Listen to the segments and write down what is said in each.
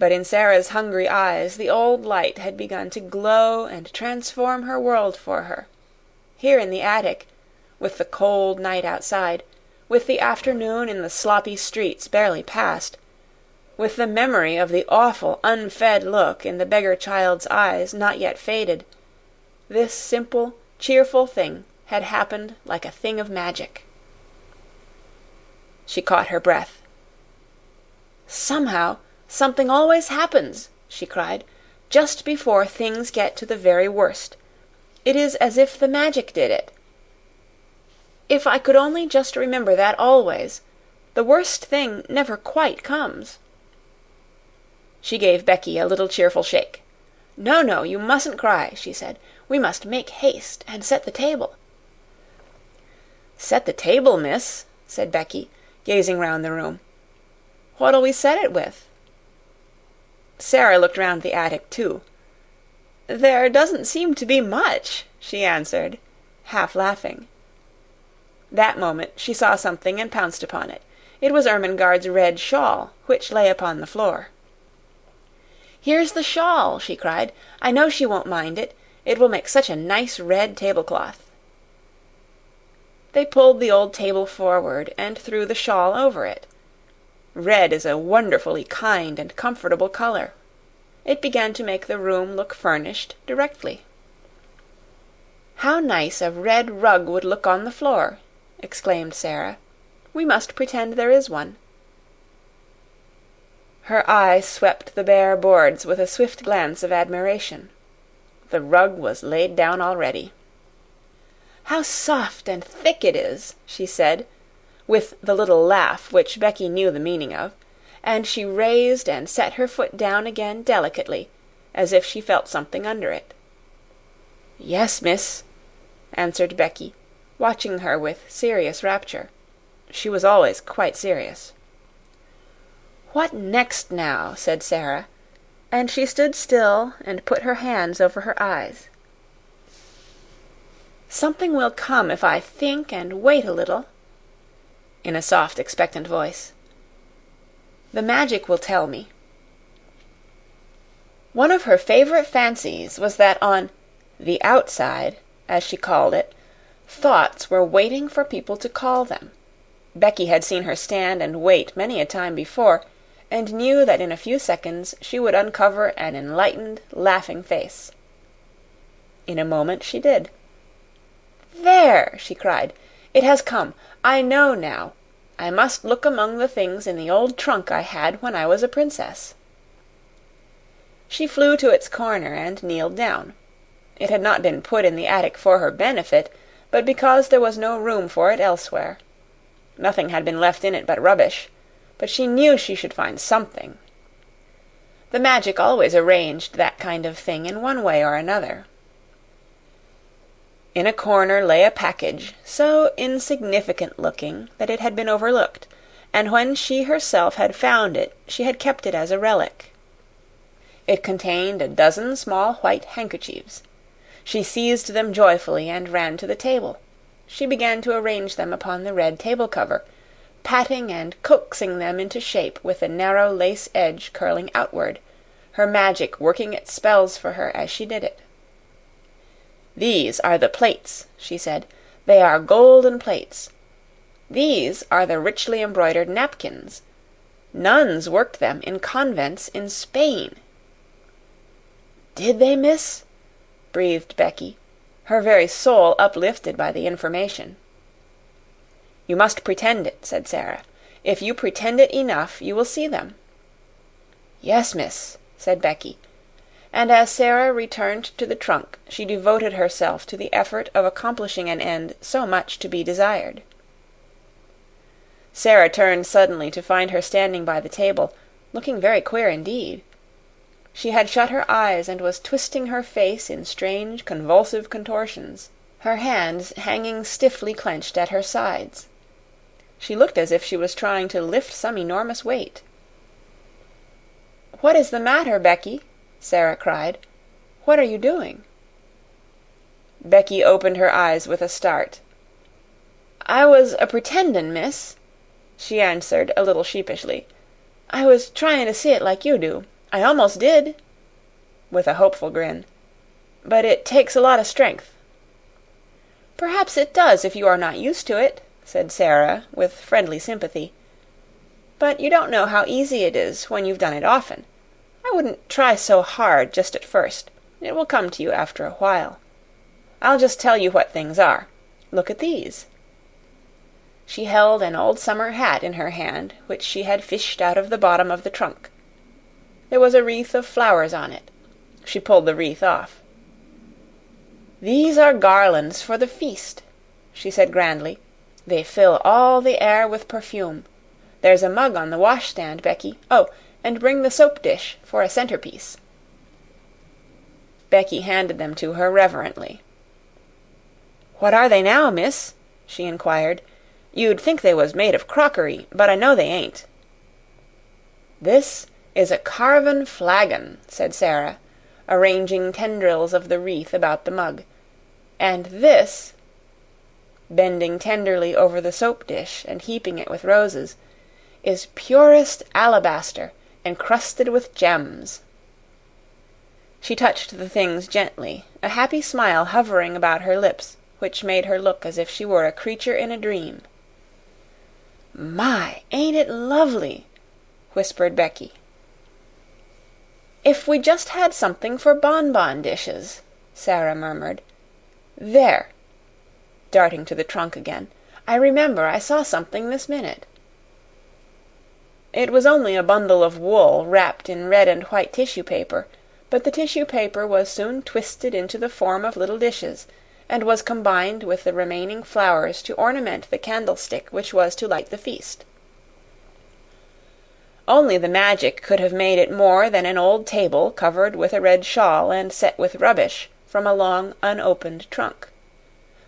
But in Sara's hungry eyes the old light had begun to glow and transform her world for her. Here in the attic, with the cold night outside, with the afternoon in the sloppy streets barely past, with the memory of the awful unfed look in the beggar child's eyes not yet faded, this simple, cheerful thing had happened like a thing of magic. She caught her breath. "Somehow something always happens," she cried, "just before things get to the very worst. It is as if the Magic did it. If I could only just remember that always, the worst thing never quite comes." She gave Becky a little cheerful shake. "No, no, you mustn't cry," she said. "We must make haste and set the table." "Set the table, miss," said Becky, gazing round the room. "What'll we set it with?" Sara looked round the attic, too. "There doesn't seem to be much," she answered, half laughing. That moment she saw something and pounced upon it. It was Ermengarde's red shawl, which lay upon the floor. "Here's the shawl," she cried. "I know she won't mind it. It will make such a nice red tablecloth." They pulled the old table forward and threw the shawl over it. Red is a wonderfully kind and comfortable color. It began to make the room look furnished directly. "How nice a red rug would look on the floor!" exclaimed Sara. "We must pretend there is one." Her eye swept the bare boards with a swift glance of admiration. The rug was laid down already. "How soft and thick it is!" she said, with the little laugh which Becky knew the meaning of; and she raised and set her foot down again delicately, as if she felt something under it. "Yes, miss," answered Becky, watching her with serious rapture. She was always quite serious. "What next, now?" said Sara, and she stood still and put her hands over her eyes. "Something will come if I think and wait a little," in a soft, expectant voice. "The Magic will tell me." One of her favorite fancies was that on "the outside," as she called it, thoughts were waiting for people to call them. Becky had seen her stand and wait many a time before, and knew that in a few seconds she would uncover an enlightened, laughing face. In a moment she did. "There!" she cried. "It has come. I know now. I must look among the things in the old trunk I had when I was a princess." She flew to its corner and kneeled down. It had not been put in the attic for her benefit, but because there was no room for it elsewhere. Nothing had been left in it but rubbish but she knew she should find something. The Magic always arranged that kind of thing in one way or another. In a corner lay a package so insignificant looking that it had been overlooked, and when she herself had found it she had kept it as a relic. It contained a dozen small white handkerchiefs. She seized them joyfully and ran to the table. She began to arrange them upon the red table cover, patting and coaxing them into shape with the narrow lace edge curling outward, her Magic working its spells for her as she did it. "These are the plates," she said. "They are golden plates. These are the richly embroidered napkins. Nuns worked them in convents in Spain." "Did they, miss?" breathed Becky, her very soul uplifted by the information. "You must pretend it," said Sara. "If you pretend it enough, you will see them." "Yes, miss," said Becky; and as Sara returned to the trunk she devoted herself to the effort of accomplishing an end so much to be desired. Sara turned suddenly to find her standing by the table, looking very queer indeed. She had shut her eyes and was twisting her face in strange convulsive contortions, her hands hanging stiffly clenched at her sides. She looked as if she was trying to lift some enormous weight. "What is the matter, Becky?" Sara cried. "What are you doing?" Becky opened her eyes with a start. "I was a pretendin', miss," she answered a little sheepishly. "I was tryin' to see it like you do. I almost did," with a hopeful grin. "But it takes a lot of strength." "Perhaps it does if you are not used to it," said Sara, with friendly sympathy. "But you don't know how easy it is when you've done it often. I wouldn't try so hard just at first. It will come to you after a while. I'll just tell you what things are. Look at these." She held an old summer hat in her hand which she had fished out of the bottom of the trunk. There was a wreath of flowers on it. She pulled the wreath off. "These are garlands for the feast," she said grandly. "They fill all the air with perfume. There's a mug on the washstand, Becky. Oh, and bring the soap dish for a centerpiece." Becky handed them to her reverently. "What are they now, miss?" she inquired. "You'd think they was made of crockery, but I know they ain't." "This is a carven flagon," said Sara, arranging tendrils of the wreath about the mug. "And this," bending tenderly over the soap dish and heaping it with roses, "is purest alabaster encrusted with gems." She touched the things gently, a happy smile hovering about her lips which made her look as if she were a creature in a dream. "My, ain't it lovely!" whispered Becky. "If we just had something for bonbon dishes," Sara murmured. "There!" darting to the trunk again. "I remember I saw something this minute." It was only a bundle of wool wrapped in red and white tissue paper, but the tissue paper was soon twisted into the form of little dishes, and was combined with the remaining flowers to ornament the candlestick which was to light the feast. Only the Magic could have made it more than an old table covered with a red shawl and set with rubbish from a long unopened trunk.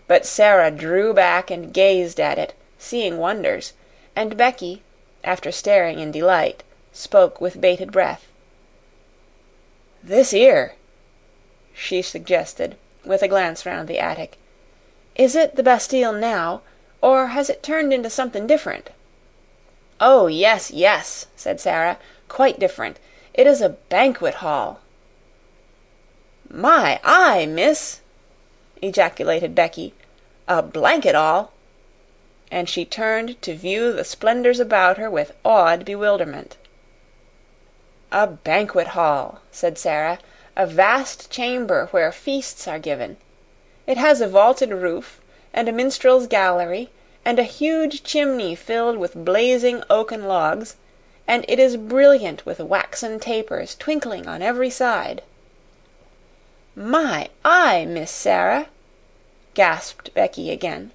But Sara drew back and gazed at it, seeing wonders, and Becky, after staring in delight, spoke with bated breath. "This 'ere," she suggested, with a glance round the attic. "Is it the Bastille now, or has it turned into something different?" "Oh, yes, yes," said Sara. "Quite different. It is a banquet hall." "My eye, miss!" ejaculated Becky. "A blanket 'all!" And she turned to view the splendors about her with awed bewilderment. "A banquet hall," said Sara. "A vast chamber where feasts are given. It has a vaulted roof, and a minstrel's gallery, and a huge chimney filled with blazing oaken logs, and it is brilliant with waxen tapers twinkling on every side." "My eye, Miss Sara!" gasped Becky again.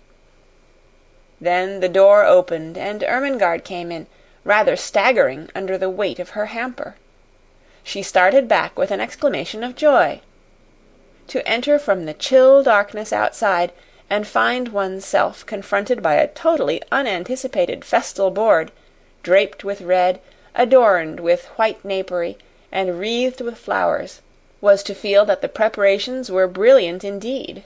Then the door opened and Ermengarde came in, rather staggering under the weight of her hamper. She started back with an exclamation of joy. To enter from the chill darkness outside and find one's self confronted by a totally unanticipated festal board, draped with red, adorned with white napery, and wreathed with flowers, was to feel that the preparations were brilliant indeed.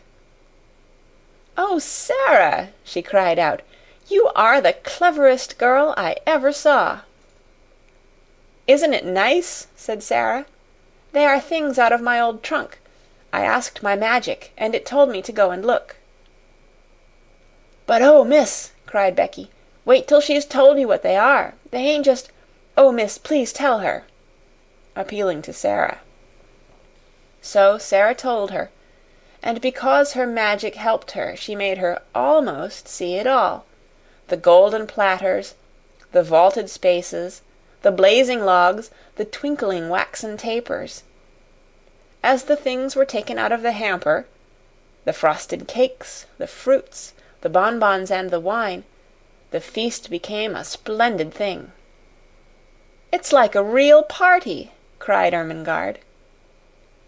"Oh, Sara!" she cried out. "You are the cleverest girl I ever saw." "Isn't it nice?" said Sara. "They are things out of my old trunk. I asked my Magic, and it told me to go and look." "But oh, miss!" cried Becky. "Wait till she's told you what they are. They ain't just oh, miss, please tell her," appealing to Sara. So Sara told her, and because her Magic helped her she made her almost see it all the golden platters, the vaulted spaces, the blazing logs, the twinkling waxen tapers. As the things were taken out of the hamper the frosted cakes, the fruits, the bonbons, and the wine the feast became a splendid thing. "It's like a real party!" cried Ermengarde.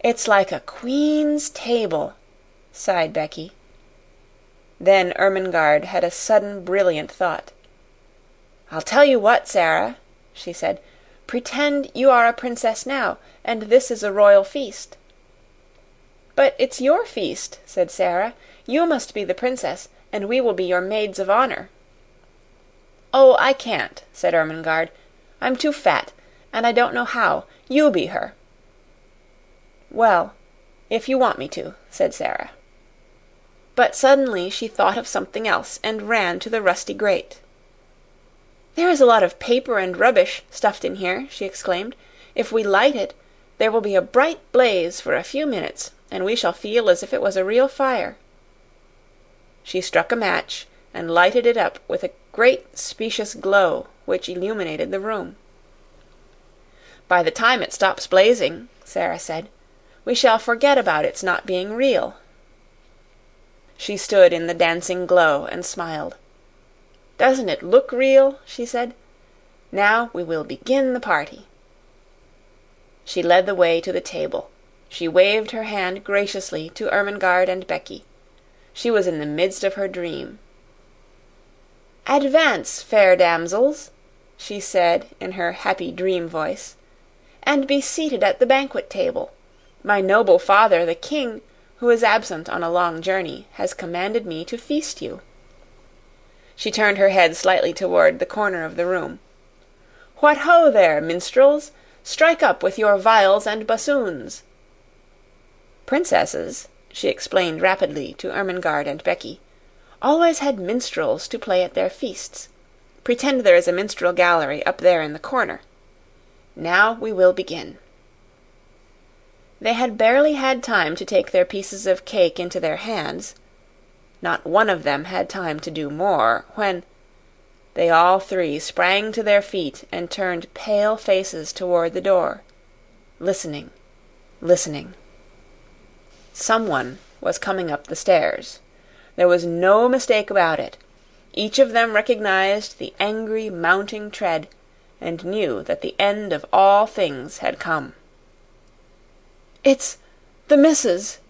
"It's like a queen's table," sighed Becky. Then Ermengarde had a sudden brilliant thought. "I'll tell you what, Sara," she said. "Pretend you are a princess now, and this is a royal feast." "But it's your feast," said Sara. "You must be the princess, and we will be your maids of honor." "Oh, I can't," said Ermengarde. "I'm too fat, and I don't know how. You be her." "Well, if you want me to," said Sara. But suddenly she thought of something else and ran to the rusty grate. "There is a lot of paper and rubbish stuffed in here," she exclaimed. "If we light it, there will be a bright blaze for a few minutes, and we shall feel as if it was a real fire." She struck a match and lighted it up with a great specious glow which illuminated the room. "By the time it stops blazing," Sara said, "we shall forget about its not being real." She stood in the dancing glow and smiled. "Doesn't it look real?" she said. "Now we will begin the party." She led the way to the table. She waved her hand graciously to Ermengarde and Becky. She was in the midst of her dream. "Advance, fair damsels," she said in her happy dream voice, "and be seated at the banquet table. My noble father, the king, who is absent on a long journey, has commanded me to feast you." She turned her head slightly toward the corner of the room. "What ho, there, minstrels! Strike up with your viols and bassoons!" Princesses, she explained rapidly to Ermengarde and Becky, always had minstrels to play at their feasts. Pretend there is a minstrel gallery up there in the corner. Now we will begin." They had barely had time to take their pieces of cake into their hands not one of them had time to do more when they all three sprang to their feet and turned pale faces toward the door, listening, listening. Someone was coming up the stairs. There was no mistake about it. Each of them recognized the angry, mounting tread, and knew that the end of all things had come. "It's the missus!"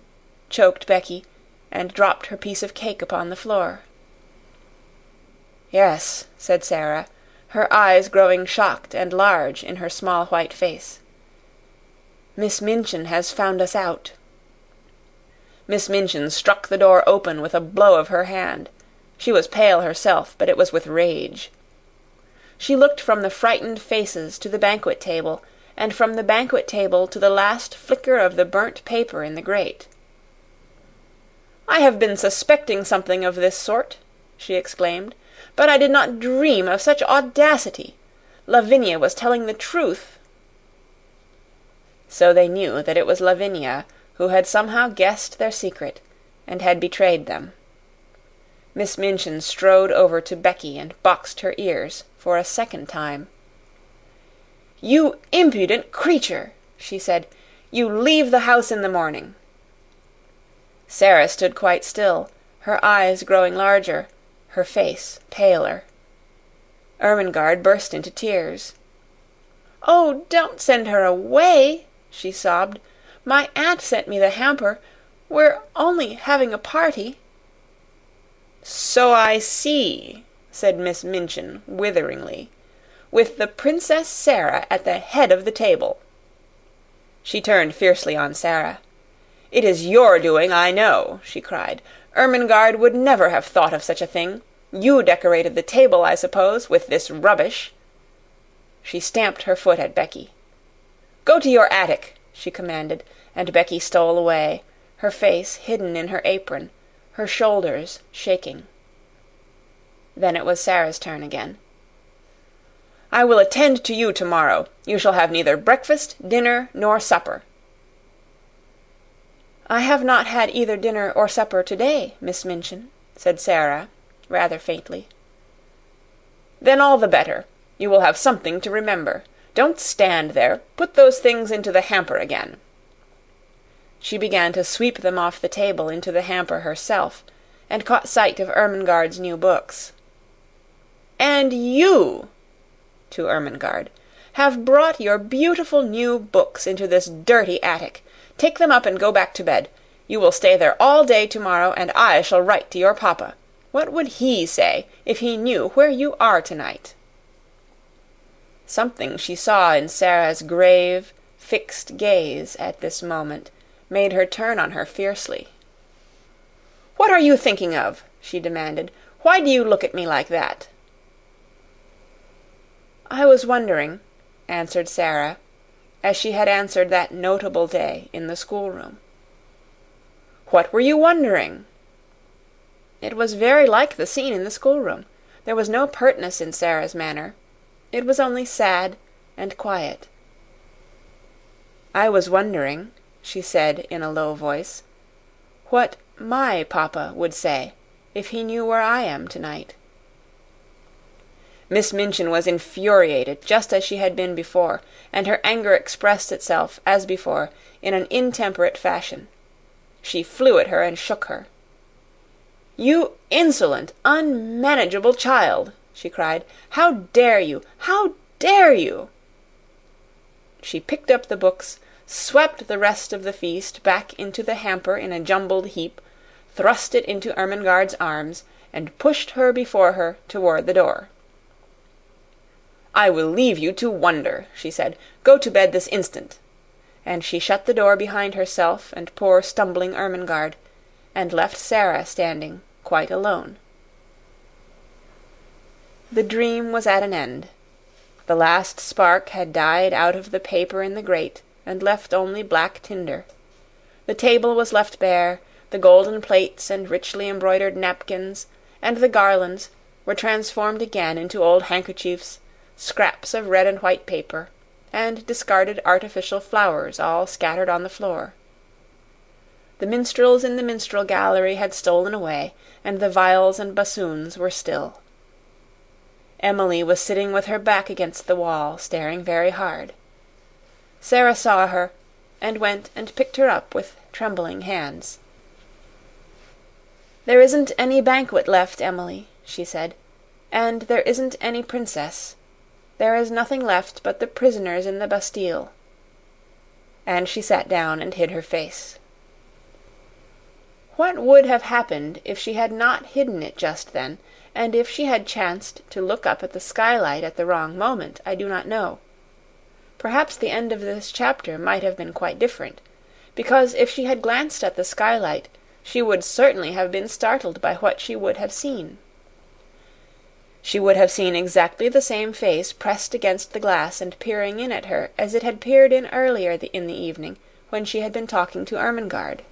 choked Becky, and dropped her piece of cake upon the floor. "Yes," said Sara, her eyes growing shocked and large in her small white face. "Miss Minchin has found us out." Miss Minchin struck the door open with a blow of her hand. She was pale herself, but it was with rage. She looked from the frightened faces to the banquet table, and from the banquet table to the last flicker of the burnt paper in the grate. "I have been suspecting something of this sort," she exclaimed. But I did not dream of such audacity. Lavinia was telling the truth." So they knew that it was Lavinia who had somehow guessed their secret and had betrayed them. Miss Minchin strode over to Becky and boxed her ears for a second time. "You impudent creature!" she said. "You leave the house in the morning." Sara stood quite still, her eyes growing larger, her face paler. Ermengarde burst into tears. "Oh, don't send her away!" she sobbed. "My aunt sent me the hamper. We're only having a party." "So I see," said Miss Minchin witheringly. "With the Princess Sara at the head of the table." She turned fiercely on Sara. "It is your doing, I know," she cried. Ermengarde would never have thought of such a thing. You decorated the table, I suppose, with this rubbish." She stamped her foot at Becky. "Go to your attic," she commanded, and Becky stole away, her face hidden in her apron, her shoulders shaking. Then it was Sara's turn again. "I will attend to you tomorrow. You shall have neither breakfast, dinner, nor supper. "I have not had either dinner or supper today, Miss Minchin," said Sara, rather faintly. "Then all the better. You will have something to remember. Don't stand there. Put those things into the hamper again." She began to sweep them off the table into the hamper herself, and caught sight of Ermengarde's new books. "And you," to Ermengarde, "have brought your beautiful new books into this dirty attic. Take them up and go back to bed. You will stay there all day tomorrow, and I shall write to your papa. What would he say if he knew where you are tonight?" Something she saw in Sara's grave, fixed gaze at this moment made her turn on her fiercely. "What are you thinking of?" she demanded. "Why do you look at me like that?" "I was wondering," answered Sara, as she had answered that notable day in the schoolroom. "What were you wondering?" It was very like the scene in the schoolroom. There was no pertness in Sara's manner. It was only sad and quiet. "I was wondering," she said in a low voice, "what MY papa would say if he knew where I am tonight." Miss Minchin was infuriated just as she had been before, and her anger expressed itself, as before, in an intemperate fashion. She flew at her and shook her. "You insolent, unmanageable child!" she cried. "How dare you? How dare you?" She picked up the books, swept the rest of the feast back into the hamper in a jumbled heap, thrust it into Ermengarde's arms, and pushed her before her toward the door. "I will leave you to wonder," she said. "Go to bed this instant." And she shut the door behind herself and poor stumbling Ermengarde, and left Sara standing quite alone. The dream was at an end. The last spark had died out of the paper in the grate and left only black tinder. The table was left bare, the golden plates and richly embroidered napkins, and the garlands, were transformed again into old handkerchiefs, scraps of red and white paper, and discarded artificial flowers all scattered on the floor. The minstrels in the minstrel gallery had stolen away, and the viols and bassoons were still. Emily was sitting with her back against the wall, staring very hard. Sara saw her, and went and picked her up with trembling hands. "There isn't any banquet left, Emily," she said, "and there isn't any princess. There is nothing left but the prisoners in the Bastille." And she sat down and hid her face. What would have happened if she had not hidden it just then, and if she had chanced to look up at the skylight at the wrong moment, I do not know. Perhaps the end of this chapter might have been quite different, because if she had glanced at the skylight she would certainly have been startled by what she would have seen. She would have seen exactly the same face pressed against the glass and peering in at her as it had peered in earlier in the evening when she had been talking to Ermengarde.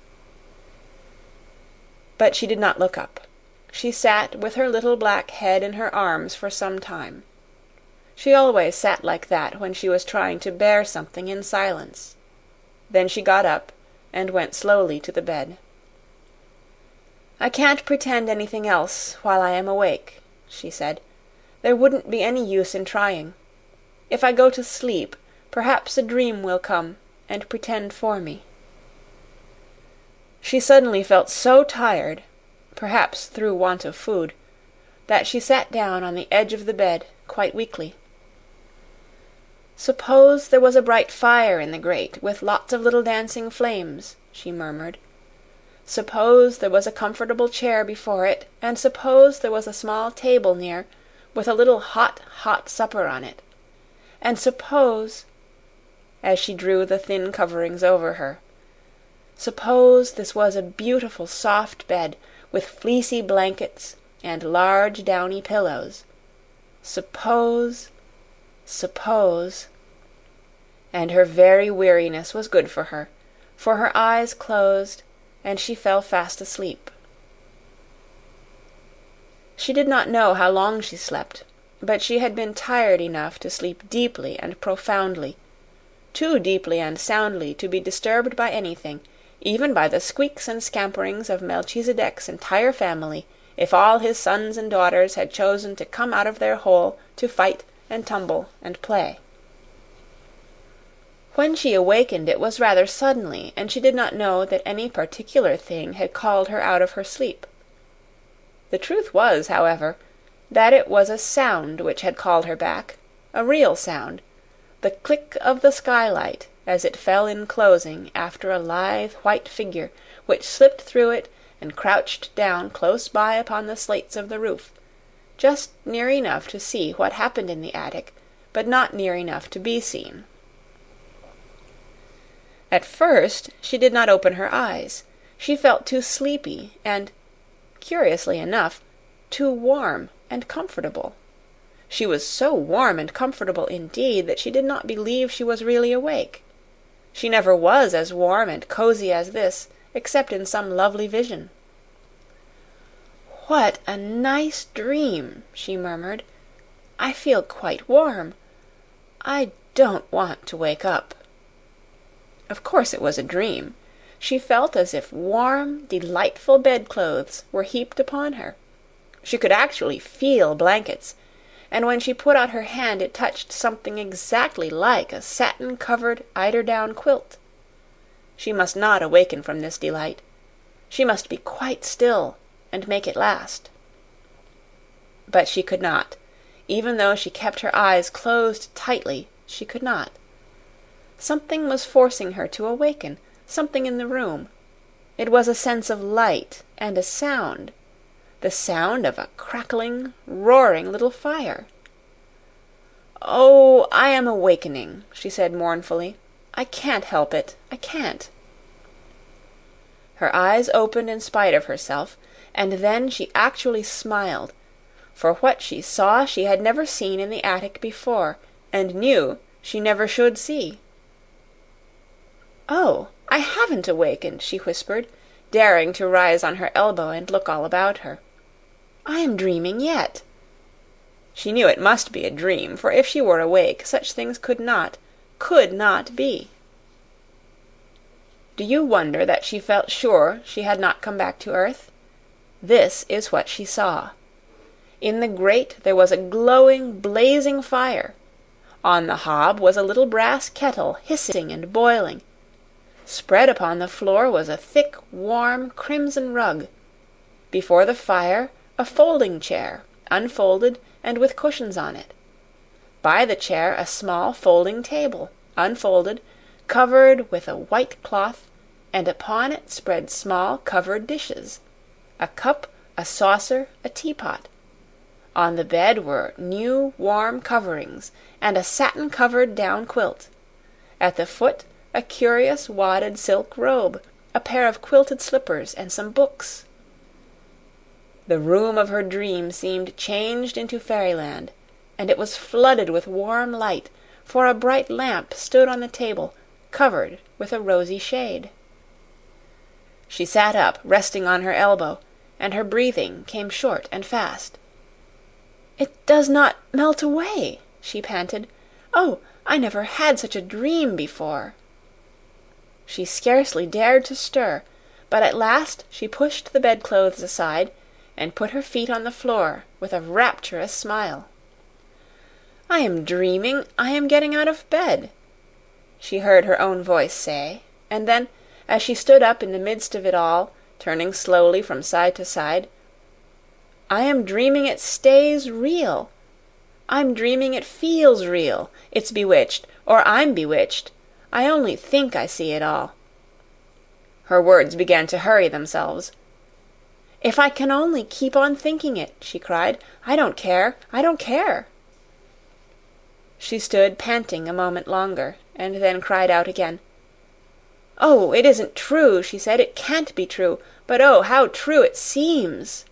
But she did not look up. She sat with her little black head in her arms for some time. She always sat like that when she was trying to bear something in silence. Then she got up and went slowly to the bed. "I can't pretend anything else while I am awake," she said. "There wouldn't be any use in trying. If I go to sleep, perhaps a dream will come and pretend for me." She suddenly felt so tired perhaps through want of food that she sat down on the edge of the bed quite weakly. "Suppose there was a bright fire in the grate, with lots of little dancing flames," she murmured. "Suppose there was a comfortable chair before it, and suppose there was a small table near, with a little hot, hot supper on it. And suppose" as she drew the thin coverings over her "suppose this was a beautiful soft bed with fleecy blankets and large downy pillows. Suppose suppose And her very weariness was good for her, for her eyes closed and she fell fast asleep. She did not know how long she slept, but she had been tired enough to sleep deeply and profoundly too deeply and soundly to be disturbed by anything, even by the squeaks and scamperings of Melchisedec's entire family, if all his sons and daughters had chosen to come out of their hole to fight and tumble and play. When she awakened it was rather suddenly, and she did not know that any particular thing had called her out of her sleep. The truth was, however, that it was a sound which had called her back a real sound the click of the skylight as it fell in closing after a lithe white figure which slipped through it and crouched down close by upon the slates of the roof, just near enough to see what happened in the attic, but not near enough to be seen. At first she did not open her eyes. She felt too sleepy and, curiously enough, too warm and comfortable. She was so warm and comfortable indeed that she did not believe she was really awake. She never was as warm and cozy as this except in some lovely vision. "What a nice dream!" she murmured. "I feel quite warm. I don't want to wake up." Of course it was a dream. She felt as if warm, delightful bedclothes were heaped upon her. She could actually feel blankets, and when she put out her hand it touched something exactly like a satin covered eiderdown quilt. She must not awaken from this delight. She must be quite still and make it last. But she could not. Even though she kept her eyes closed tightly, she could not. Something was forcing her to awaken something in the room. It was a sense of light and a sound the sound of a crackling, roaring little fire. "Oh, I am awakening," she said mournfully. "I can't help it. I can't." Her eyes opened in spite of herself, and then she actually smiled, for what she saw she had never seen in the attic before, and knew she never should see. "Oh, I haven't awakened," she whispered, daring to rise on her elbow and look all about her. "I am dreaming yet." She knew it must be a dream, for if she were awake such things could not, could not be. Do you wonder that she felt sure she had not come back to earth? This is what she saw. In the grate there was a glowing, blazing fire. On the hob was a little brass kettle hissing and boiling. Spread upon the floor was a thick, warm, crimson rug. Before the fire, a folding chair, unfolded and with cushions on it. By the chair, a small folding table, unfolded, covered with a white cloth, and upon it spread small covered dishes a cup, a saucer, a teapot. On the bed were new, warm coverings and a satin covered down quilt. At the foot, curious wadded silk robe, a pair of quilted slippers, and some books. The room of her dream seemed changed into fairyland, and it was flooded with warm light, for a bright lamp stood on the table, covered with a rosy shade. She sat up, resting on her elbow, and her breathing came short and fast. "It does not melt away," she panted. "Oh, I never had such a dream before." She scarcely dared to stir, but at last she pushed the bedclothes aside and put her feet on the floor with a rapturous smile. "I am dreaming I am getting out of bed," she heard her own voice say, and then, as she stood up in the midst of it all, turning slowly from side to side, "I am dreaming it stays real. I'm dreaming it feels real. It's bewitched, or I'm bewitched. I only think I see it all." Her words began to hurry themselves. "If I can only keep on thinking it," she cried, "I don't care I don't care!" She stood panting a moment longer, and then cried out again. "Oh, it isn't true," she said. "It can't be true. But oh, how true it seems!"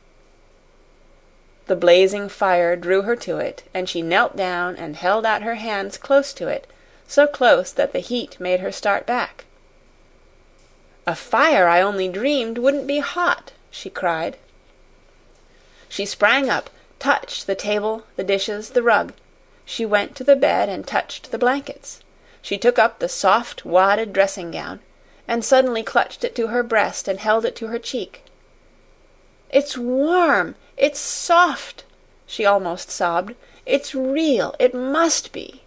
The blazing fire drew her to it, and she knelt down and held out her hands close to it so close that the heat made her start back. "A fire I only dreamed wouldn't be hot," she cried. She sprang up, touched the table, the dishes, the rug. She went to the bed and touched the blankets. She took up the soft, wadded dressing gown, and suddenly clutched it to her breast and held it to her cheek. "It's warm! It's soft!" she almost sobbed. "It's real! It must be!"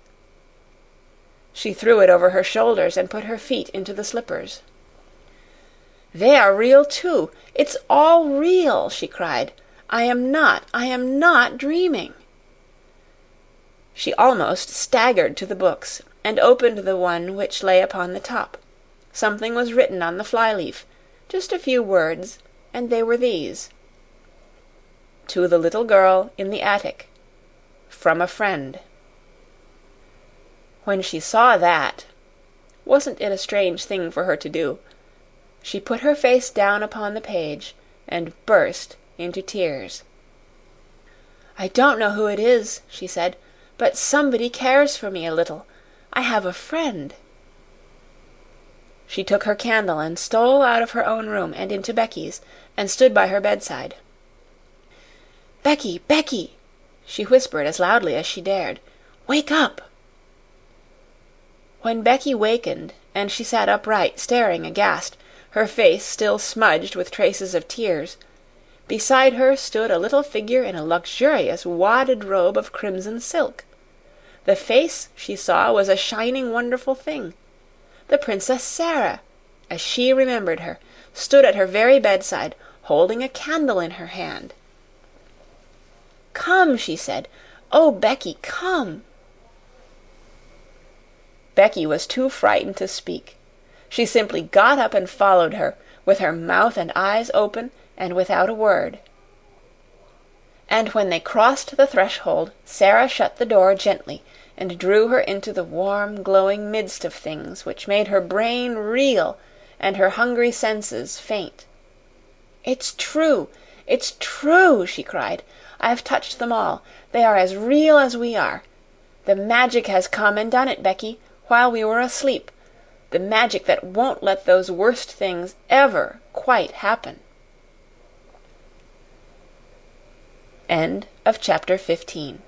She threw it over her shoulders and put her feet into the slippers. "They are real, too. It's all real!" she cried. "I am not I am not dreaming!" She almost staggered to the books, and opened the one which lay upon the top. Something was written on the flyleaf just a few words, and they were these: To the little girl in the attic. From a friend. When she saw that wasn't it a strange thing for her to do? she put her face down upon the page and burst into tears. "I don't know who it is," she said, "but somebody cares for me a little. I have a friend." She took her candle and stole out of her own room and into Becky's, and stood by her bedside. "Becky, Becky!" she whispered as loudly as she dared. "Wake up!" When Becky wakened and she sat upright, staring aghast, her face still smudged with traces of tears, beside her stood a little figure in a luxurious wadded robe of crimson silk. The face, she saw, was a shining, wonderful thing. The Princess Sara, as she remembered her, stood at her very bedside, holding a candle in her hand. "Come!" she said. "Oh, Becky, come!" Becky was too frightened to speak. She simply got up and followed her, with her mouth and eyes open and without a word. And when they crossed the threshold Sara shut the door gently and drew her into the warm, glowing midst of things which made her brain reel and her hungry senses faint. "It's true it's true!" she cried. "I've touched them all. They are as real as we are. The Magic has come and done it, Becky, while we were asleep the Magic that won't let those worst things ever quite happen." Chapter 15